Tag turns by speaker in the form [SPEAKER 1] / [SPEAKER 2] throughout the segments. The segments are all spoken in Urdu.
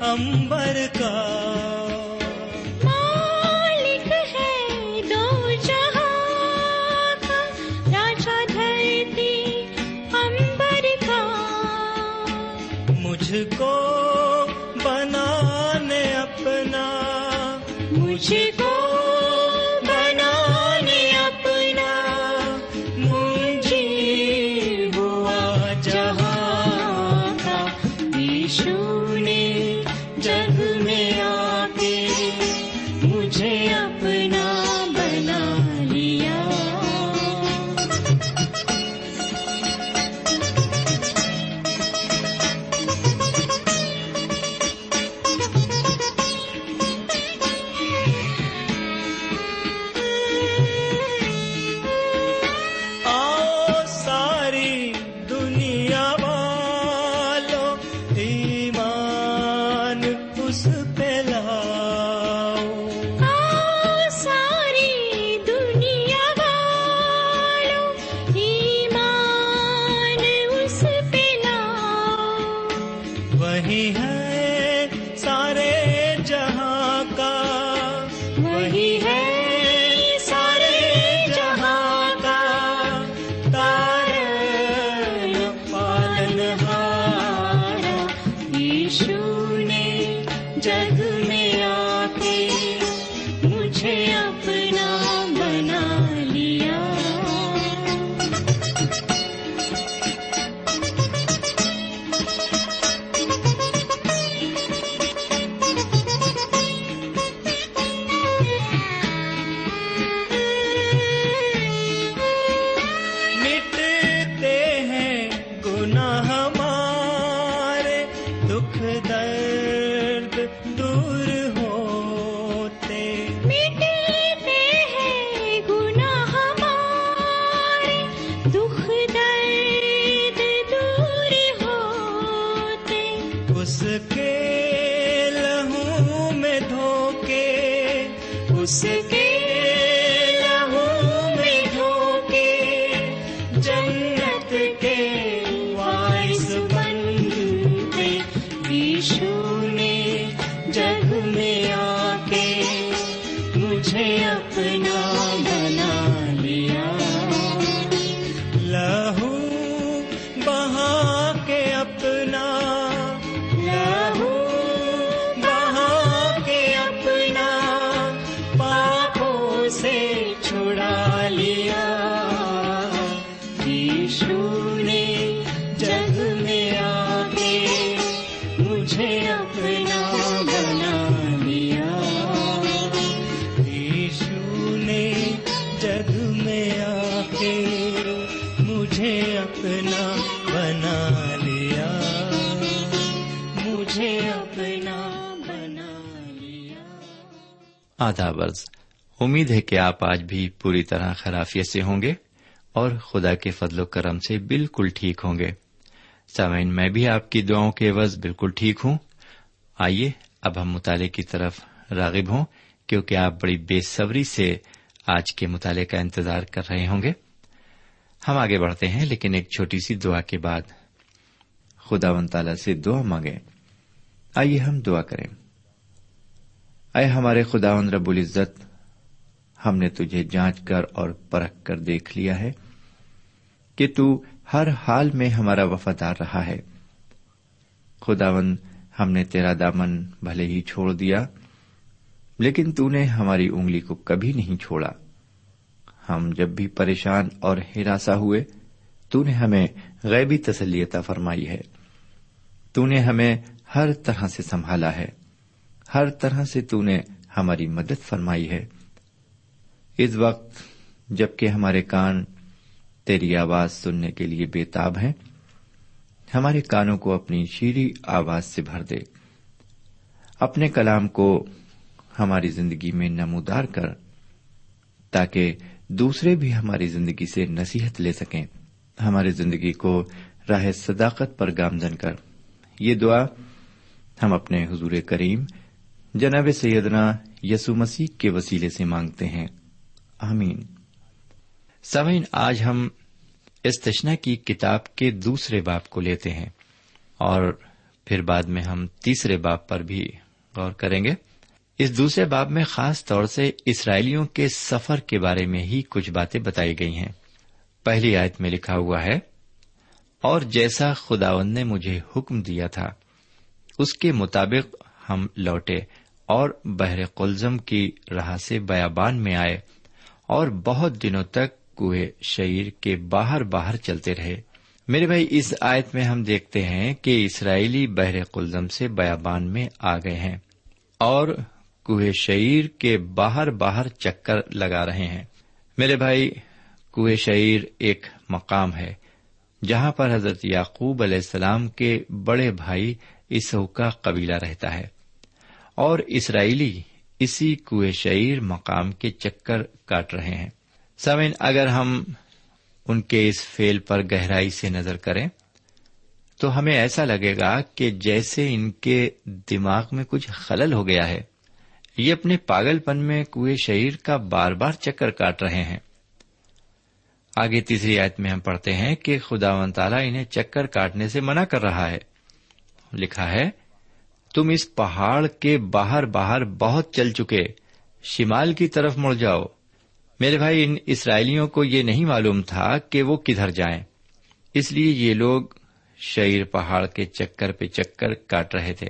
[SPEAKER 1] امبر کا آدھا برز امید ہے کہ آپ آج بھی پوری طرح خرافیت سے ہوں گے اور خدا کے فضل و کرم سے بالکل ٹھیک ہوں گے۔ سامعین،
[SPEAKER 2] میں بھی آپ کی دعاؤں کے عوض بالکل ٹھیک ہوں۔ آئیے، اب ہم مطالعے کی طرف راغب ہوں، کیونکہ آپ بڑی بے صبری سے آج کے مطالعے کا انتظار کر رہے ہوں گے۔ ہم آگے بڑھتے ہیں، لیکن ایک چھوٹی سی دعا کے بعد۔ خدا و تعالی سے دعا مانگیں۔ آئیے ہم دعا کریں۔ اے ہمارے خداون رب العزت، ہم نے تجھے جانچ کر اور پرکھ کر دیکھ لیا ہے کہ تو ہر حال میں ہمارا وفادار رہا ہے۔ خداون ہم نے تیرا دامن بھلے ہی چھوڑ دیا، لیکن تو نے ہماری انگلی کو کبھی نہیں چھوڑا۔ ہم جب بھی پریشان اور ہراساں ہوئے، تو نے ہمیں غیبی تسلیتہ فرمائی ہے۔ تو نے ہمیں ہر طرح سے سنبھالا ہے۔ ہر طرح سے تو نے ہماری مدد فرمائی ہے۔ اس وقت جبکہ ہمارے کان تیری آواز سننے کے لیے بےتاب ہیں، ہمارے کانوں کو اپنی شیریں آواز سے بھر دے۔ اپنے کلام کو ہماری زندگی میں نمودار کر، تاکہ دوسرے بھی ہماری زندگی سے نصیحت لے سکیں۔ ہماری زندگی کو راہ صداقت پر گامزن کر۔ یہ دعا ہم اپنے حضور کریم جناب سیدنا یسو مسیح کے وسیلے سے مانگتے ہیں۔ آمین۔ سمین آج ہم استشنا کی کتاب کے دوسرے باپ کو لیتے ہیں اور پھر بعد میں ہم تیسرے باپ پر بھی غور کریں گے۔ اس دوسرے باب میں خاص طور سے اسرائیلیوں کے سفر کے بارے میں ہی کچھ باتیں بتائی گئی ہیں۔ پہلی آیت میں لکھا ہوا ہے، اور جیسا خداون نے مجھے حکم دیا تھا، اس کے مطابق ہم لوٹے۔ اور بحر قلزم کی راہ سے بیابان میں آئے اور بہت دنوں تک کوئے شعر کے باہر باہر چلتے رہے۔ میرے بھائی، اس آیت میں ہم دیکھتے ہیں کہ اسرائیلی بحر قلزم سے بیابان میں آ گئے ہیں اور کوہ شعیر کے باہر باہر چکر لگا رہے ہیں۔ میرے بھائی، کوہ شعیر ایک مقام ہے جہاں پر حضرت یعقوب علیہ السلام کے بڑے بھائی اسو کا قبیلہ رہتا ہے۔ اور اسرائیلی اسی کوئے شعیر مقام کے چکر کاٹ رہے ہیں۔ سمن اگر ہم ان کے اس فیل پر گہرائی سے نظر کریں، تو ہمیں ایسا لگے گا کہ جیسے ان کے دماغ میں کچھ خلل ہو گیا ہے، یہ اپنے پاگل پن میں کوئے شعیر کا بار بار چکر کاٹ رہے ہیں۔ آگے تیسری آیت میں ہم پڑھتے ہیں کہ خدا و تعالیٰ انہیں چکر کاٹنے سے منع کر رہا ہے۔ لکھا ہے تم اس پہاڑ کے باہر باہر بہت چل چکے۔ شمال کی طرف مڑ جاؤ۔ میرے بھائی، ان اسرائیلیوں کو یہ نہیں معلوم تھا کہ وہ کدھر جائیں۔ اس لیے یہ لوگ شعر پہاڑ کے چکر پہ چکر کاٹ رہے تھے۔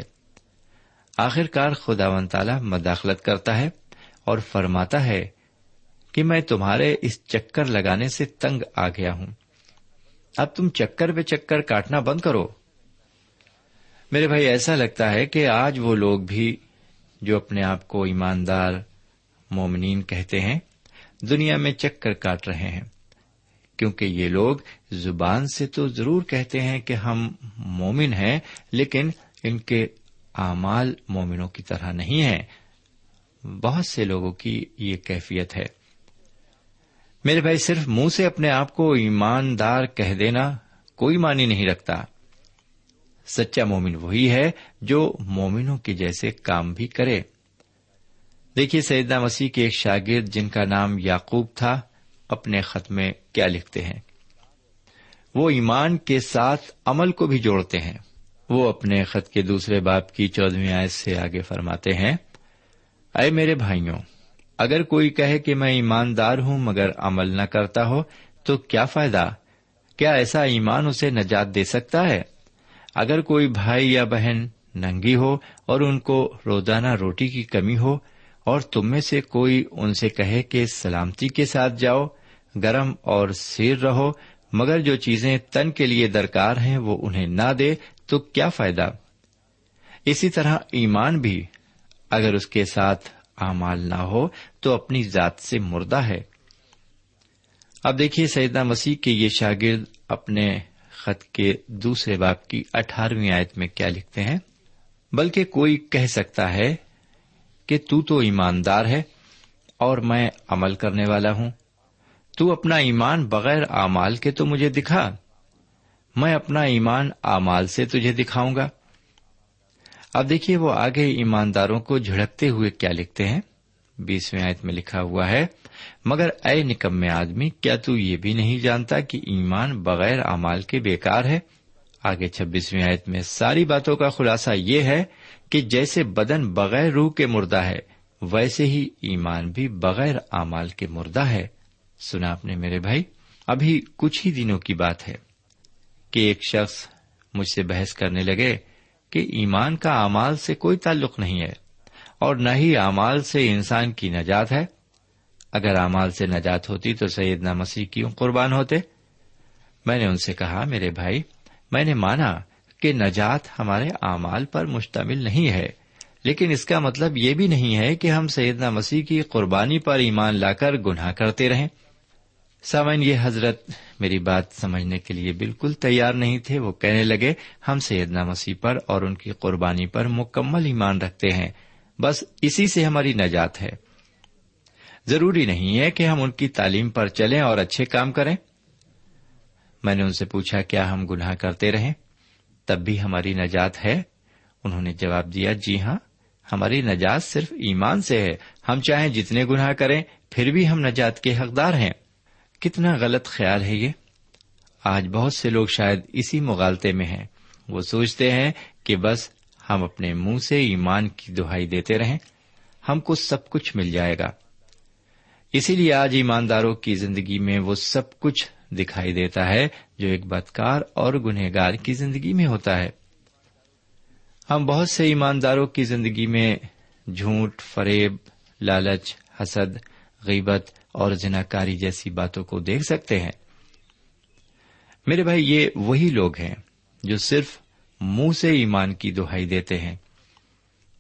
[SPEAKER 2] آخر کار خدا ون تعالی مداخلت کرتا ہے اور فرماتا ہے کہ میں تمہارے اس چکر لگانے سے تنگ آ گیا ہوں۔ اب تم چکر پہ چکر کاٹنا بند کرو۔ میرے بھائی، ایسا لگتا ہے کہ آج وہ لوگ بھی جو اپنے آپ کو ایماندار مومنین کہتے ہیں، دنیا میں چکر کاٹ رہے ہیں۔ کیونکہ یہ لوگ زبان سے تو ضرور کہتے ہیں کہ ہم مومن ہیں، لیکن ان کے اعمال مومنوں کی طرح نہیں ہیں۔ بہت سے لوگوں کی یہ کیفیت ہے۔ میرے بھائی، صرف منہ سے اپنے آپ کو ایماندار کہہ دینا کوئی معنی نہیں رکھتا۔ سچا مومن وہی ہے جو مومنوں کے جیسے کام بھی کرے۔ دیکھیے سیدہ مسیح کے ایک شاگرد جن کا نام یعقوب تھا، اپنے خط میں کیا لکھتے ہیں؟ وہ ایمان کے ساتھ عمل کو بھی جوڑتے ہیں۔ وہ اپنے خط کے دوسرے باپ کی چودہویں آیت سے آگے فرماتے ہیں، اے میرے بھائیوں، اگر کوئی کہے کہ میں ایماندار ہوں مگر عمل نہ کرتا ہو تو کیا فائدہ؟ کیا ایسا ایمان اسے نجات دے سکتا ہے؟ اگر کوئی بھائی یا بہن ننگی ہو اور ان کو روزانہ روٹی کی کمی ہو اور تم میں سے کوئی ان سے کہے کہ سلامتی کے ساتھ جاؤ، گرم اور سیر رہو، مگر جو چیزیں تن کے لیے درکار ہیں وہ انہیں نہ دے تو کیا فائدہ؟ اسی طرح ایمان بھی، اگر اس کے ساتھ اعمال نہ ہو تو اپنی ذات سے مردہ ہے۔ اب دیکھیے سیدنا مسیح کے یہ شاگرد اپنے خط کے دوسرے باپ کی اٹھارہویں آیت میں کیا لکھتے ہیں؟ بلکہ کوئی کہہ سکتا ہے کہ تو تو ایماندار ہے اور میں عمل کرنے والا ہوں۔ تو اپنا ایمان بغیر اعمال کے تو مجھے دکھا۔ میں اپنا ایمان اعمال سے تجھے دکھاؤں گا۔ اب دیکھیے وہ آگے ایمانداروں کو جھڑکتے ہوئے کیا لکھتے ہیں؟ بیسویں آیت میں لکھا ہوا ہے، مگر اے نکم میں آدمی، کیا تو یہ بھی نہیں جانتا کہ ایمان بغیر اعمال کے بیکار ہے؟ آگے چھبیسویں آیت میں ساری باتوں کا خلاصہ یہ ہے کہ جیسے بدن بغیر روح کے مردہ ہے، ویسے ہی ایمان بھی بغیر اعمال کے مردہ ہے۔ سنا آپ نے میرے بھائی، ابھی کچھ ہی دنوں کی بات ہے کہ ایک شخص مجھ سے بحث کرنے لگے کہ ایمان کا اعمال سے کوئی تعلق نہیں ہے۔ اور نہ ہی اعمال سے انسان کی نجات ہے۔ اگر اعمال سے نجات ہوتی تو سیدنا مسیح کیوں قربان ہوتے؟ میں نے ان سے کہا، میرے بھائی، میں نے مانا کہ نجات ہمارے اعمال پر مشتمل نہیں ہے۔ لیکن اس کا مطلب یہ بھی نہیں ہے کہ ہم سیدنا مسیح کی قربانی پر ایمان لا کر گناہ کرتے رہیں۔ سامن یہ حضرت میری بات سمجھنے کے لیے بالکل تیار نہیں تھے۔ وہ کہنے لگے، ہم سیدنا مسیح پر اور ان کی قربانی پر مکمل ایمان رکھتے ہیں۔ بس اسی سے ہماری نجات ہے۔ ضروری نہیں ہے کہ ہم ان کی تعلیم پر چلیں اور اچھے کام کریں۔ میں نے ان سے پوچھا، کیا ہم گناہ کرتے رہیں؟ تب بھی ہماری نجات ہے۔ انہوں نے جواب دیا جی ہاں ہماری نجات صرف ایمان سے ہے۔ ہم چاہیں جتنے گناہ کریں، پھر بھی ہم نجات کے حقدار ہیں۔ کتنا غلط خیال ہے یہ۔ آج بہت سے لوگ شاید اسی مغالطے میں ہیں۔ وہ سوچتے ہیں کہ بس ہم اپنے منہ سے ایمان کی دہائی دیتے رہیں، ہم کو سب کچھ مل جائے گا۔ اسی لیے آج ایمانداروں کی زندگی میں وہ سب کچھ دکھائی دیتا ہے جو ایک بدکار اور گنہگار کی زندگی میں ہوتا ہے۔ ہم بہت سے ایمانداروں کی زندگی میں جھوٹ، فریب، لالچ، حسد، غیبت اور جناکاری جیسی باتوں کو دیکھ سکتے ہیں۔ میرے بھائی، یہ وہی لوگ ہیں جو صرف منہ سے ایمان کی دہائی دیتے ہیں۔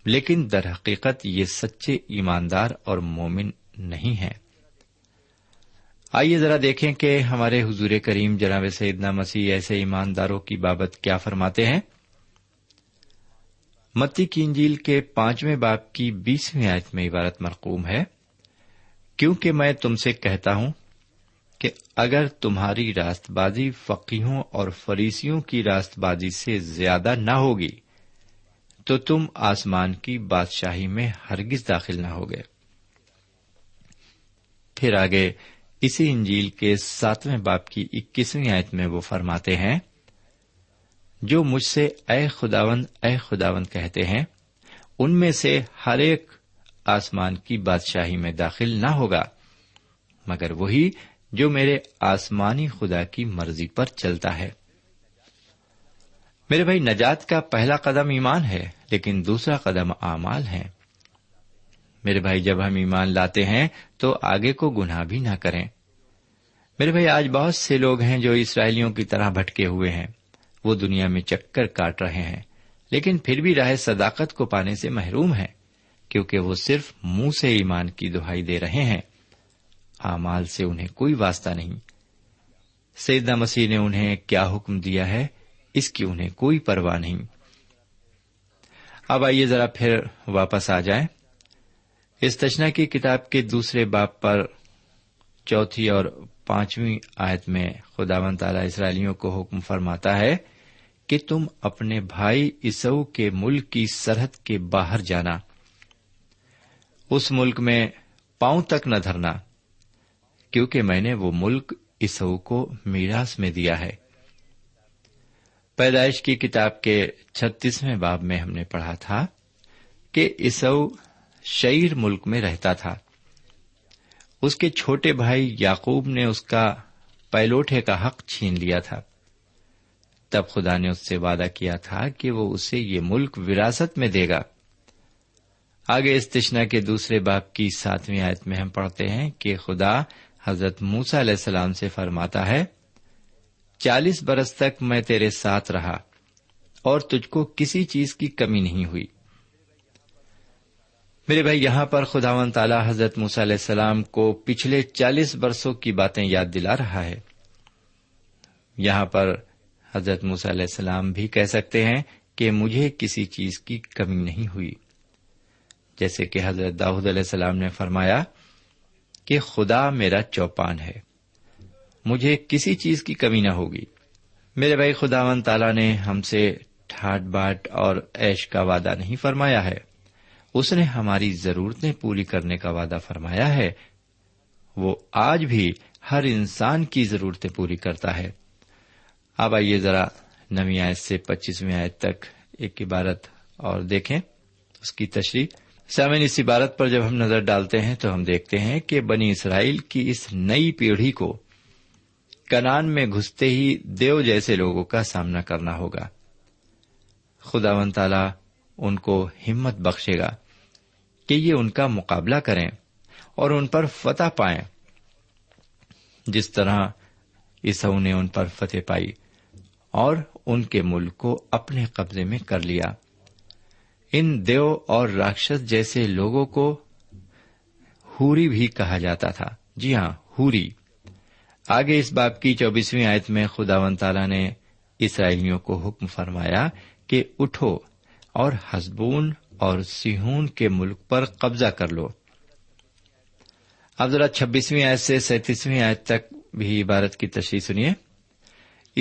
[SPEAKER 2] لیکن در حقیقت یہ سچے ایماندار اور مومن نہیں ہیں۔ آئیے ذرا دیکھیں کہ ہمارے حضور کریم جناب سیدنا مسیح ایسے ایمانداروں کی بابت کیا فرماتے ہیں۔ متی کی انجیل کے پانچویں باپ کی بیسویں آیت میں عبارت مرقوم ہے۔ کیونکہ میں تم سے کہتا ہوں کہ اگر تمہاری راست بازی فقیوں اور فریسیوں کی راست بازی سے زیادہ نہ ہوگی، تو تم آسمان کی بادشاہی میں ہرگز داخل نہ ہوگے۔ پھر آگے اسی انجیل کے ساتویں باپ کی اکیسویں آیت میں وہ فرماتے ہیں، جو مجھ سے اے خداوند اے خداوند کہتے ہیں، ان میں سے ہر ایک آسمان کی بادشاہی میں داخل نہ ہوگا۔ مگر وہی جو میرے آسمانی خدا کی مرضی پر چلتا ہے۔ میرے بھائی، نجات کا پہلا قدم ایمان ہے، لیکن دوسرا قدم اعمال ہے۔ میرے بھائی، جب ہم ایمان لاتے ہیں تو آگے کو گناہ بھی نہ کریں۔ میرے بھائی، آج بہت سے لوگ ہیں جو اسرائیلیوں کی طرح بھٹکے ہوئے ہیں۔ وہ دنیا میں چکر کاٹ رہے ہیں، لیکن پھر بھی راہ صداقت کو پانے سے محروم ہیں، کیونکہ وہ صرف منہ سے ایمان کی دہائی دے رہے ہیں۔ ہاں، اعمال سے انہیں کوئی واسطہ نہیں۔ سیدنا مسیح نے انہیں کیا حکم دیا ہے؟ اس کی انہیں کوئی پرواہ نہیں۔ اب آئیے ذرا پھر واپس آ جائیں۔ اس تشنا کی کتاب کے دوسرے باپ پر چوتھی اور پانچویں آیت میں خدا و تعالی اسرائیلیوں کو حکم فرماتا ہے کہ تم اپنے بھائی اسو کے ملک کی سرحد کے باہر جانا۔ اس ملک میں پاؤں تک نہ دھرنا۔ کیونکہ میں نے وہ ملک اسو کو میراث میں دیا ہے۔ پیدائش کی کتاب کے چھتیسویں باب میں ہم نے پڑھا تھا کہ اسو شعر ملک میں رہتا تھا۔ اس کے چھوٹے بھائی یعقوب نے اس کا پیلوٹے کا حق چھین لیا تھا۔ تب خدا نے اس سے وعدہ کیا تھا کہ وہ اسے یہ ملک وراثت میں دے گا۔ آگے اس تشنا کے دوسرے باپ کی ساتویں آیت میں ہم پڑھتے ہیں کہ خدا حضرت موسا علیہ السلام سے فرماتا ہے، چالیس برس تک میں تیرے ساتھ رہا اور تجھ کو کسی چیز کی کمی نہیں ہوئی۔ میرے بھائی، یہاں پر خدا و تعالی حضرت موسیٰ علیہ السلام کو پچھلے چالیس برسوں کی باتیں یاد دلا رہا ہے۔ یہاں پر حضرت موسیٰ علیہ السلام بھی کہہ سکتے ہیں کہ مجھے کسی چیز کی کمی نہیں ہوئی۔ جیسے کہ حضرت داؤد علیہ السلام نے فرمایا کہ خدا میرا چوپان ہے۔ مجھے کسی چیز کی کمی نہ ہوگی۔ میرے بھائی خدا و تعالی نے ہم سے ٹھاٹ باٹ اور ایش کا وعدہ نہیں فرمایا ہے۔ اس نے ہماری ضرورتیں پوری کرنے کا وعدہ فرمایا ہے۔ وہ آج بھی ہر انسان کی ضرورتیں پوری کرتا ہے۔ اب آئیے ذرا نویں آیت سے پچیسویں آیت تک ایک عبارت اور دیکھیں۔ اس کی تشریح سامن اس عبارت پر جب ہم نظر ڈالتے ہیں تو ہم دیکھتے ہیں کہ بنی اسرائیل کی اس نئی پیڑھی کو کنان میں گھستے ہی دیو جیسے لوگوں کا سامنا کرنا ہوگا۔ خدا ون تعالی ان کو ہمت بخشے گا کہ یہ ان کا مقابلہ کریں اور ان پر فتح پائیں۔ جس طرح عیسو نے ان پر فتح پائی اور ان کے ملک کو اپنے قبضے میں کر لیا۔ ان دیو اور راکشس جیسے لوگوں کو ہوری بھی کہا جاتا تھا۔ جی ہاں ہوری آگے اس باپ کی چوبیسویں آیت میں خدا ون تعالی نے اسرائیلیوں کو حکم فرمایا کہ اٹھو اور ہسبون اور سیہون کے ملک پر قبضہ کر لو۔ اب ذرا چھبیسویں آیت سے سینتیسویں آیت تک بھی عبارت کی تشریح سنیے۔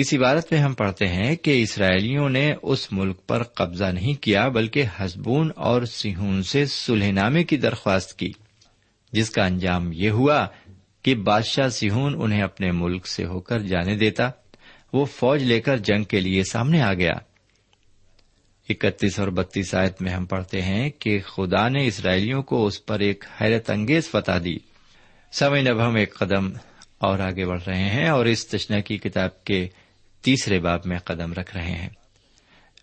[SPEAKER 2] اس عبارت میں ہم پڑھتے ہیں کہ اسرائیلیوں نے اس ملک پر قبضہ نہیں کیا بلکہ ہسبون اور سیہون سے سلح نامے کی درخواست کی، جس کا انجام یہ ہوا کہ بادشاہ سیہون انہیں اپنے ملک سے ہو کر جانے دیتا، وہ فوج لے کر جنگ کے لیے سامنے آ گیا۔ اکتیس اور بتیس آیت میں ہم پڑھتے ہیں کہ خدا نے اسرائیلیوں کو اس پر ایک حیرت انگیز فتح دی۔ سمے اب ہم ایک قدم اور آگے بڑھ رہے ہیں اور اس تشنا کی کتاب کے تیسرے باب میں قدم رکھ رہے ہیں۔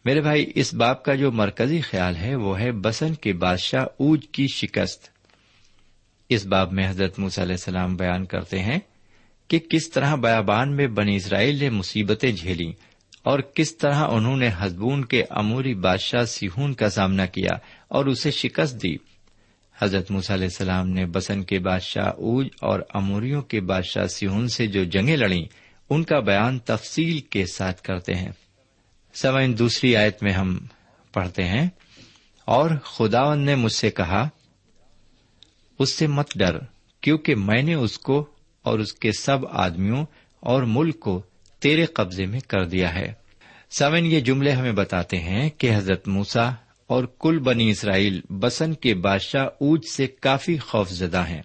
[SPEAKER 2] میرے بھائی، اس باپ کا جو مرکزی خیال ہے، وہ ہے بسن کے بادشاہ اوج کی شکست۔ اس باب میں حضرت موس علیہ السلام بیان کرتے ہیں کہ کس طرح بیابان میں بنی اسرائیل نے مصیبتیں جھیلی اور کس طرح انہوں نے ہزبون کے اموری بادشاہ سیہون کا سامنا کیا اور اسے شکست دی۔ حضرت موس علیہ السلام نے بسن کے بادشاہ اوج اور اموریوں کے بادشاہ سیہون سے جو جنگیں لڑیں ان کا بیان تفصیل کے ساتھ کرتے ہیں۔ سوئن دوسری آیت میں ہم پڑھتے ہیں، اور خداون نے مجھ سے کہا، اس سے مت ڈر، کیونکہ میں نے اس کو اور اس کے سب آدمیوں اور ملک کو تیرے قبضے میں کر دیا ہے۔ سمن یہ جملے ہمیں بتاتے ہیں کہ حضرت موسا اور کل بنی اسرائیل بسن کے بادشاہ اوج سے کافی خوف زدہ ہیں۔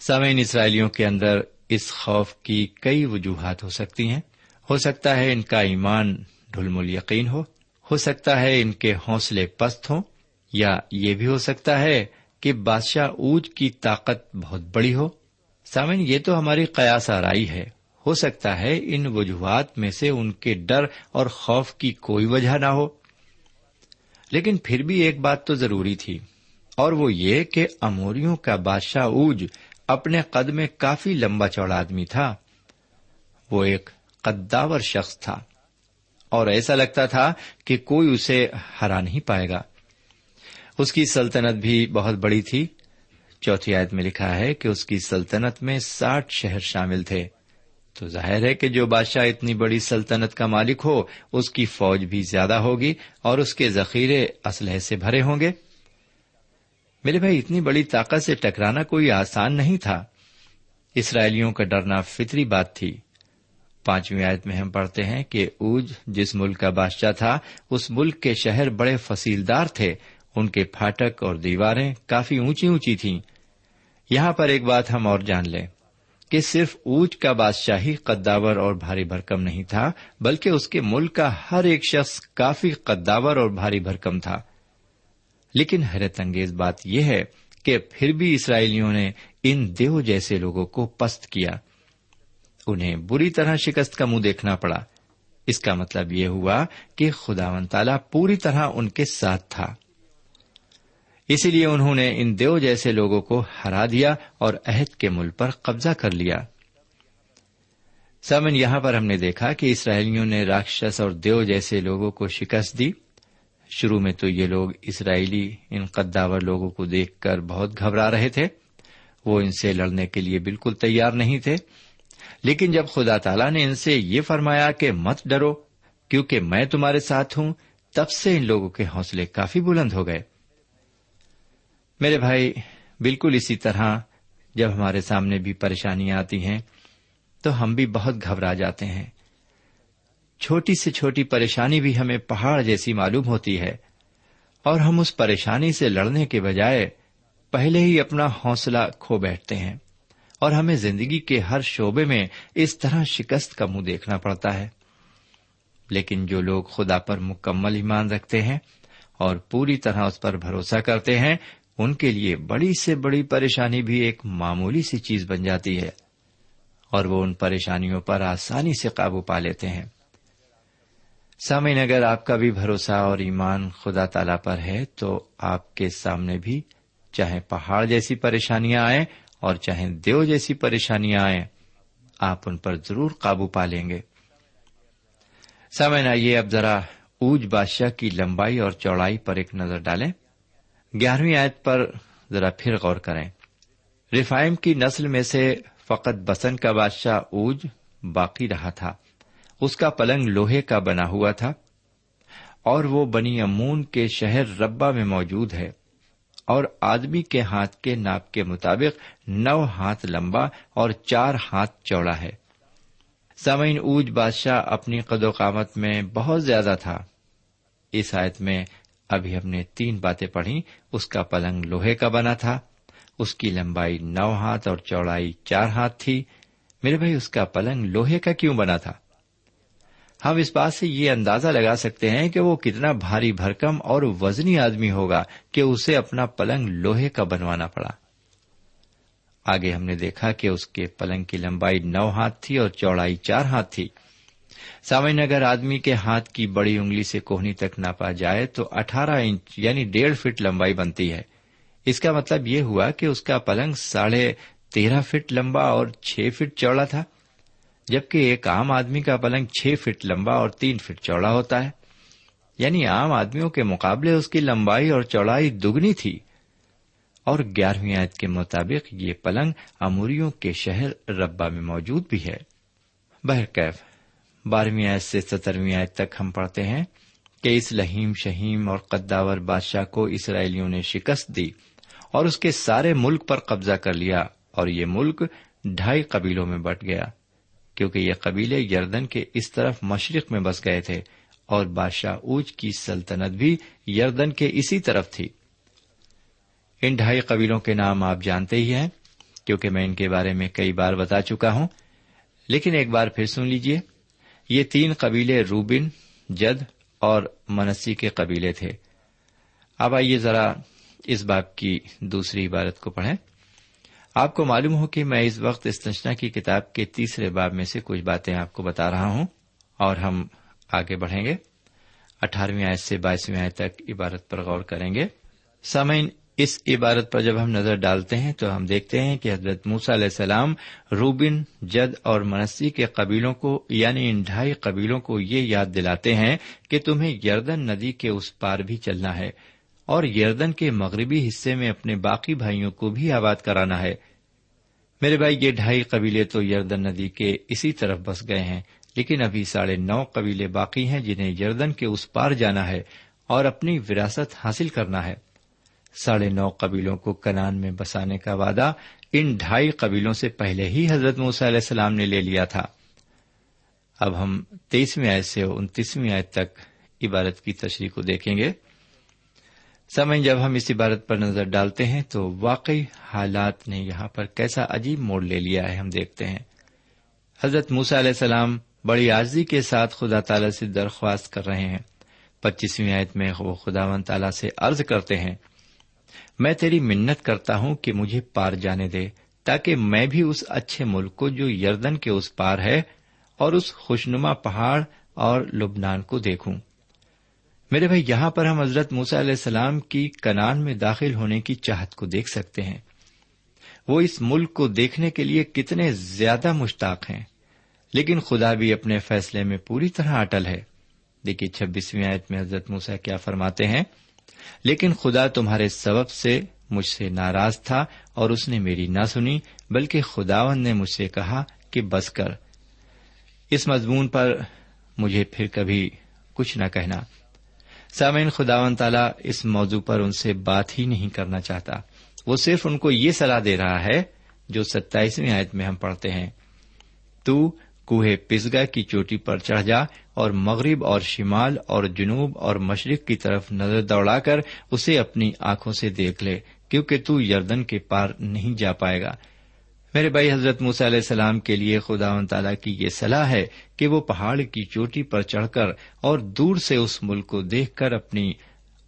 [SPEAKER 2] سمین اسرائیلیوں کے اندر اس خوف کی کئی وجوہات ہو سکتی ہیں۔ ہو سکتا ہے ان کا ایمان ڈھلمل یقین ہو۔ ہو سکتا ہے ان کے حوصلے پست ہوں۔ یا یہ بھی ہو سکتا ہے کہ بادشاہ اوج کی طاقت بہت بڑی ہو۔ سامن یہ تو ہماری قیاس آرائی ہے۔ ہو سکتا ہے ان وجوہات میں سے ان کے ڈر اور خوف کی کوئی وجہ نہ ہو۔ لیکن پھر بھی ایک بات تو ضروری تھی، اور وہ یہ کہ اموریوں کا بادشاہ اوج اپنے قد میں کافی لمبا چوڑا آدمی تھا۔ وہ ایک قداور شخص تھا۔ اور ایسا لگتا تھا کہ کوئی اسے ہرا نہیں پائے گا۔ اس کی سلطنت بھی بہت بڑی تھی۔ چوتھی آیت میں لکھا ہے کہ اس کی سلطنت میں ساٹھ شہر شامل تھے۔ تو ظاہر ہے کہ جو بادشاہ اتنی بڑی سلطنت کا مالک ہو، اس کی فوج بھی زیادہ ہوگی اور اس کے ذخیرے اسلحے سے بھرے ہوں گے۔ میرے بھائی، اتنی بڑی طاقت سے ٹکرانا کوئی آسان نہیں تھا۔ اسرائیلیوں کا ڈرنا فطری بات تھی۔ پانچویں آیت میں ہم پڑھتے ہیں کہ اوج جس ملک کا بادشاہ تھا، اس ملک کے شہر بڑے فصیلدار تھے۔ ان کے پھاٹک اور دیواریں کافی اونچی اونچی تھیں۔ یہاں پر ایک بات ہم اور جان لیں کہ صرف اوج کا بادشاہ ہی قداور اور بھاری بھرکم نہیں تھا، بلکہ اس کے ملک کا ہر ایک شخص کافی قداور اور بھاری بھرکم تھا۔ لیکن حیرت انگیز بات یہ ہے کہ پھر بھی اسرائیلیوں نے ان دیو جیسے لوگوں کو پست کیا۔ انہیں بری طرح شکست کا منہ دیکھنا پڑا۔ اس کا مطلب یہ ہوا کہ خدا و تعالی پوری طرح ان کے ساتھ تھا۔ اسی لیے انہوں نے ان دیو جیسے لوگوں کو ہرا دیا اور عہد کے ملک پر قبضہ کر لیا۔ سمن یہاں پر ہم نے دیکھا کہ اسرائیلیوں نے راکشس اور دیو جیسے لوگوں کو شکست دی۔ شروع میں تو یہ لوگ اسرائیلی ان قداور لوگوں کو دیکھ کر بہت گھبرا رہے تھے۔ وہ ان سے لڑنے کے لیے بالکل تیار نہیں تھے۔ لیکن جب خدا تعالیٰ نے ان سے یہ فرمایا کہ مت ڈرو، کیونکہ میں تمہارے ساتھ ہوں، تب سے ان لوگوں کے حوصلے کافی بلند ہو گئے۔ میرے بھائی، بالکل اسی طرح جب ہمارے سامنے بھی پریشانیاں آتی ہیں، تو ہم بھی بہت گھبرا جاتے ہیں۔ چھوٹی سے چھوٹی پریشانی بھی ہمیں پہاڑ جیسی معلوم ہوتی ہے اور ہم اس پریشانی سے لڑنے کے بجائے پہلے ہی اپنا حوصلہ کھو بیٹھتے ہیں اور ہمیں زندگی کے ہر شعبے میں اس طرح شکست کا منہ دیکھنا پڑتا ہے۔ لیکن جو لوگ خدا پر مکمل ایمان رکھتے ہیں اور پوری طرح اس پر بھروسہ کرتے ہیں، ان کے لیے بڑی سے بڑی پریشانی بھی ایک معمولی سی چیز بن جاتی ہے اور وہ ان پریشانیوں پر آسانی سے قابو پا لیتے ہیں۔ سامعین، اگر آپ کا بھی بھروسہ اور ایمان خدا تعالی پر ہے، تو آپ کے سامنے بھی چاہے پہاڑ جیسی پریشانیاں آئیں اور چاہے دیو جیسی پریشانیاں آئیں، آپ ان پر ضرور قابو پا لیں گے۔ سامعین، آئیے اب ذرا اوج بادشاہ کی لمبائی اور چوڑائی پر ایک نظر ڈالیں۔ گیارہویں آیت پر ذرا پھر غور کریں۔ ریفائم کی نسل میں سے فقط بسن کا بادشاہ اوج باقی رہا تھا۔ اس کا پلنگ لوہے کا بنا ہوا تھا اور وہ بنی امون کے شہر ربا میں موجود ہے اور آدمی کے ہاتھ کے ناپ کے مطابق نو ہاتھ لمبا اور چار ہاتھ چوڑا ہے۔ سامعین اوج بادشاہ اپنی قد و قامت میں بہت زیادہ تھا۔ اس آیت میں ابھی ہم نے تین باتیں پڑھی اس کا پلنگ لوہے کا بنا تھا، اس کی لمبائی نو ہاتھ اور چوڑائی چار ہاتھ تھی۔ میرے بھائی، اس کا پلنگ لوہے کا کیوں بنا تھا؟ ہم اس بات سے یہ اندازہ لگا سکتے ہیں کہ وہ کتنا بھاری بھرکم اور وزنی آدمی ہوگا کہ اسے اپنا پلنگ لوہے کا بنوانا پڑا۔ آگے ہم نے دیکھا کہ اس کے پلنگ کی لمبائی نو ہاتھ تھی اور چوڑائی چار ہاتھ تھی۔ سامعین، اگر آدمی کے ہاتھ کی بڑی انگلی سے کوہنی تک ناپا جائے تو اٹھارہ انچ یعنی ڈیڑھ فٹ لمبائی بنتی ہے۔ اس کا مطلب یہ ہوا کہ اس کا پلنگ ساڑھے تیرہ فٹ لمبا اور چھ فٹ چوڑا تھا۔ جبکہ ایک عام آدمی کا پلنگ چھ فٹ لمبا اور تین فٹ چوڑا ہوتا ہے۔ یعنی عام آدمیوں کے مقابلے اس کی لمبائی اور چوڑائی دگنی تھی۔ اور گیارہویں آیت کے مطابق یہ پلنگ اموریوں کے شہر ربا میں موجود بھی ہے۔ بہرکیف، بارہویں آیت سے سترویں آیت تک ہم پڑھتے ہیں کہ اس لہیم شہیم اور قداور بادشاہ کو اسرائیلیوں نے شکست دی اور اس کے سارے ملک پر قبضہ کر لیا اور یہ ملک ڈھائی قبیلوں میں بٹ گیا۔ کیونکہ یہ قبیلے یردن کے اس طرف مشرق میں بس گئے تھے اور بادشاہ اوج کی سلطنت بھی یردن کے اسی طرف تھی۔ ان ڈھائی قبیلوں کے نام آپ جانتے ہی ہیں، کیونکہ میں ان کے بارے میں کئی بار بتا چکا ہوں۔ لیکن ایک بار پھر سن لیجیے یہ تین قبیلے روبن، جد اور منسی کے قبیلے تھے۔ اب آئیے ذرا اس باپ کی دوسری عبارت کو پڑھیں۔ آپ کو معلوم ہو کہ میں اس وقت استنشنا کی کتاب کے تیسرے باب میں سے کچھ باتیں آپ کو بتا رہا ہوں اور ہم آگے بڑھیں گے۔ اٹھارہویں آیت سے بائیسویں آیت تک عبارت پر غور کریں گے۔ سامعین، اس عبارت پر جب ہم نظر ڈالتے ہیں تو ہم دیکھتے ہیں کہ حضرت موسا علیہ السلام روبن، جد اور منسی کے قبیلوں کو یعنی ان ڈھائی قبیلوں کو یہ یاد دلاتے ہیں کہ تمہیں یردن ندی کے اس پار بھی چلنا ہے۔ اور یردن کے مغربی حصے میں اپنے باقی بھائیوں کو بھی آباد کرانا ہے۔ میرے بھائی، یہ ڈھائی قبیلے تو یردن ندی کے اسی طرف بس گئے ہیں، لیکن ابھی ساڑھے نو قبیلے باقی ہیں جنہیں یردن کے اس پار جانا ہے اور اپنی وراثت حاصل کرنا ہے۔ ساڑھے نو قبیلوں کو کنان میں بسانے کا وعدہ ان ڈھائی قبیلوں سے پہلے ہی حضرت موسیٰ علیہ السلام نے لے لیا تھا۔ اب ہم تیئیسویں آیت سے انتیسویں آیت تک عبارت کی تشریح کو دیکھیں گے۔ سمجھ جب ہم اس عبارت پر نظر ڈالتے ہیں تو واقعی حالات نے یہاں پر کیسا عجیب موڑ لے لیا ہے ہم دیکھتے ہیں۔ حضرت موسا علیہ السلام بڑی عارضی کے ساتھ خدا تعالی سے درخواست کر رہے ہیں۔ پچیسویں آیت میں وہ خدا و تعالی سے عرض کرتے ہیں، میں تیری منت کرتا ہوں کہ مجھے پار جانے دے، تاکہ میں بھی اس اچھے ملک کو جو یردن کے اس پار ہے اور اس خوشنما پہاڑ اور لبنان کو دیکھوں۔ میرے بھائی، یہاں پر ہم حضرت موسیٰ علیہ السلام کی کنان میں داخل ہونے کی چاہت کو دیکھ سکتے ہیں۔ وہ اس ملک کو دیکھنے کے لیے کتنے زیادہ مشتاق ہیں۔ لیکن خدا بھی اپنے فیصلے میں پوری طرح اٹل ہے۔ دیکھیے، چھبیسویں آیت میں حضرت موسیٰ کیا فرماتے ہیں؟ لیکن خدا تمہارے سبب سے مجھ سے ناراض تھا اور اس نے میری نہ سنی، بلکہ خداون نے مجھ سے کہا کہ بس کر۔ اس مضمون پر مجھے پھر کبھی کچھ نہ کہنا۔ سامعین خداون تعالیٰ اس موضوع پر ان سے بات ہی نہیں کرنا چاہتا۔ وہ صرف ان کو یہ صلاح دے رہا ہے جو ستائیسویں آیت میں ہم پڑھتے ہیں۔ تو کوہ پسگا کی چوٹی پر چڑھ جا اور مغرب اور شمال اور جنوب اور مشرق کی طرف نظر دوڑا کر اسے اپنی آنکھوں سے دیکھ لے، کیونکہ تو یردن کے پار نہیں جا پائے گا۔ میرے بھائی، حضرت موسی علیہ السلام کے لیے خدا و تعالیٰ کی یہ صلاح ہے کہ وہ پہاڑ کی چوٹی پر چڑھ کر اور دور سے اس ملک کو دیکھ کر اپنی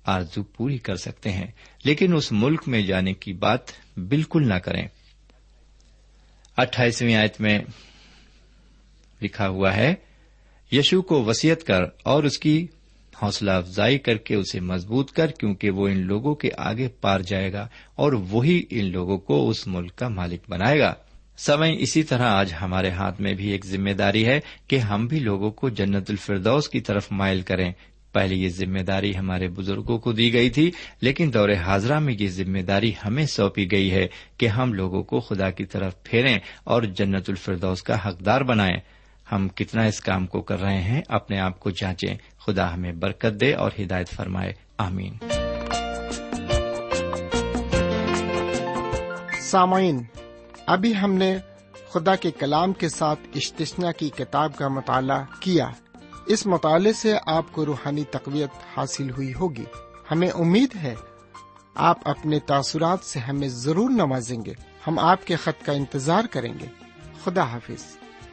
[SPEAKER 2] آرزو پوری کر سکتے ہیں۔ لیکن اس ملک میں جانے کی بات بالکل نہ کریں۔ اٹھائیسویں آیت میں لکھا ہوا ہے، یشو کو وسیعت کر اور اس کی حوصلہ افزائی کر کے اسے مضبوط کر، کیونکہ وہ ان لوگوں کے آگے پار جائے گا اور وہی ان لوگوں کو اس ملک کا مالک بنائے گا۔ سمے اسی طرح آج ہمارے ہاتھ میں بھی ایک ذمہ داری ہے کہ ہم بھی لوگوں کو جنت الفردوس کی طرف مائل کریں۔ پہلے یہ ذمہ داری ہمارے بزرگوں کو دی گئی تھی، لیکن دور حاضرہ میں یہ ذمہ داری ہمیں سونپی گئی ہے کہ ہم لوگوں کو خدا کی طرف پھیریں اور جنت الفردوس کا حقدار بنائیں۔ ہم کتنا اس کام کو کر رہے ہیں، اپنے آپ کو جانچیں، خدا ہمیں برکت دے اور ہدایت فرمائے، آمین۔
[SPEAKER 3] سامعین، ابھی ہم نے خدا کے کلام کے ساتھ اشتشنا کی کتاب کا مطالعہ کیا۔ اس مطالعے سے آپ کو روحانی تقویت حاصل ہوئی ہوگی۔ ہمیں امید ہے، آپ اپنے تاثرات سے ہمیں ضرور نوازیں گے۔ ہم آپ کے خط کا انتظار کریں گے۔ خدا حافظ۔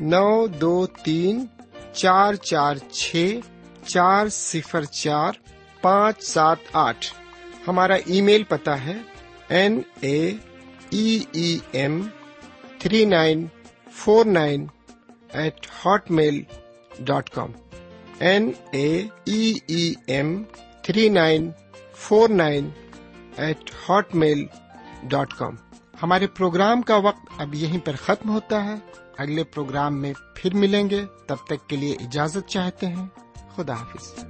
[SPEAKER 3] نو دو تین چار چار چھ چار صفر چار پانچ سات آٹھ ہمارا ای میل پتا ہے N A E M three nine four nine eight hotmail dot com N A E M three nine four nine eight hotmail dot com ہمارے پروگرام کا وقت اب یہیں پر ختم ہوتا ہے اگلے پروگرام میں پھر ملیں گے۔ تب تک کے لیے اجازت چاہتے ہیں۔ خدا حافظ۔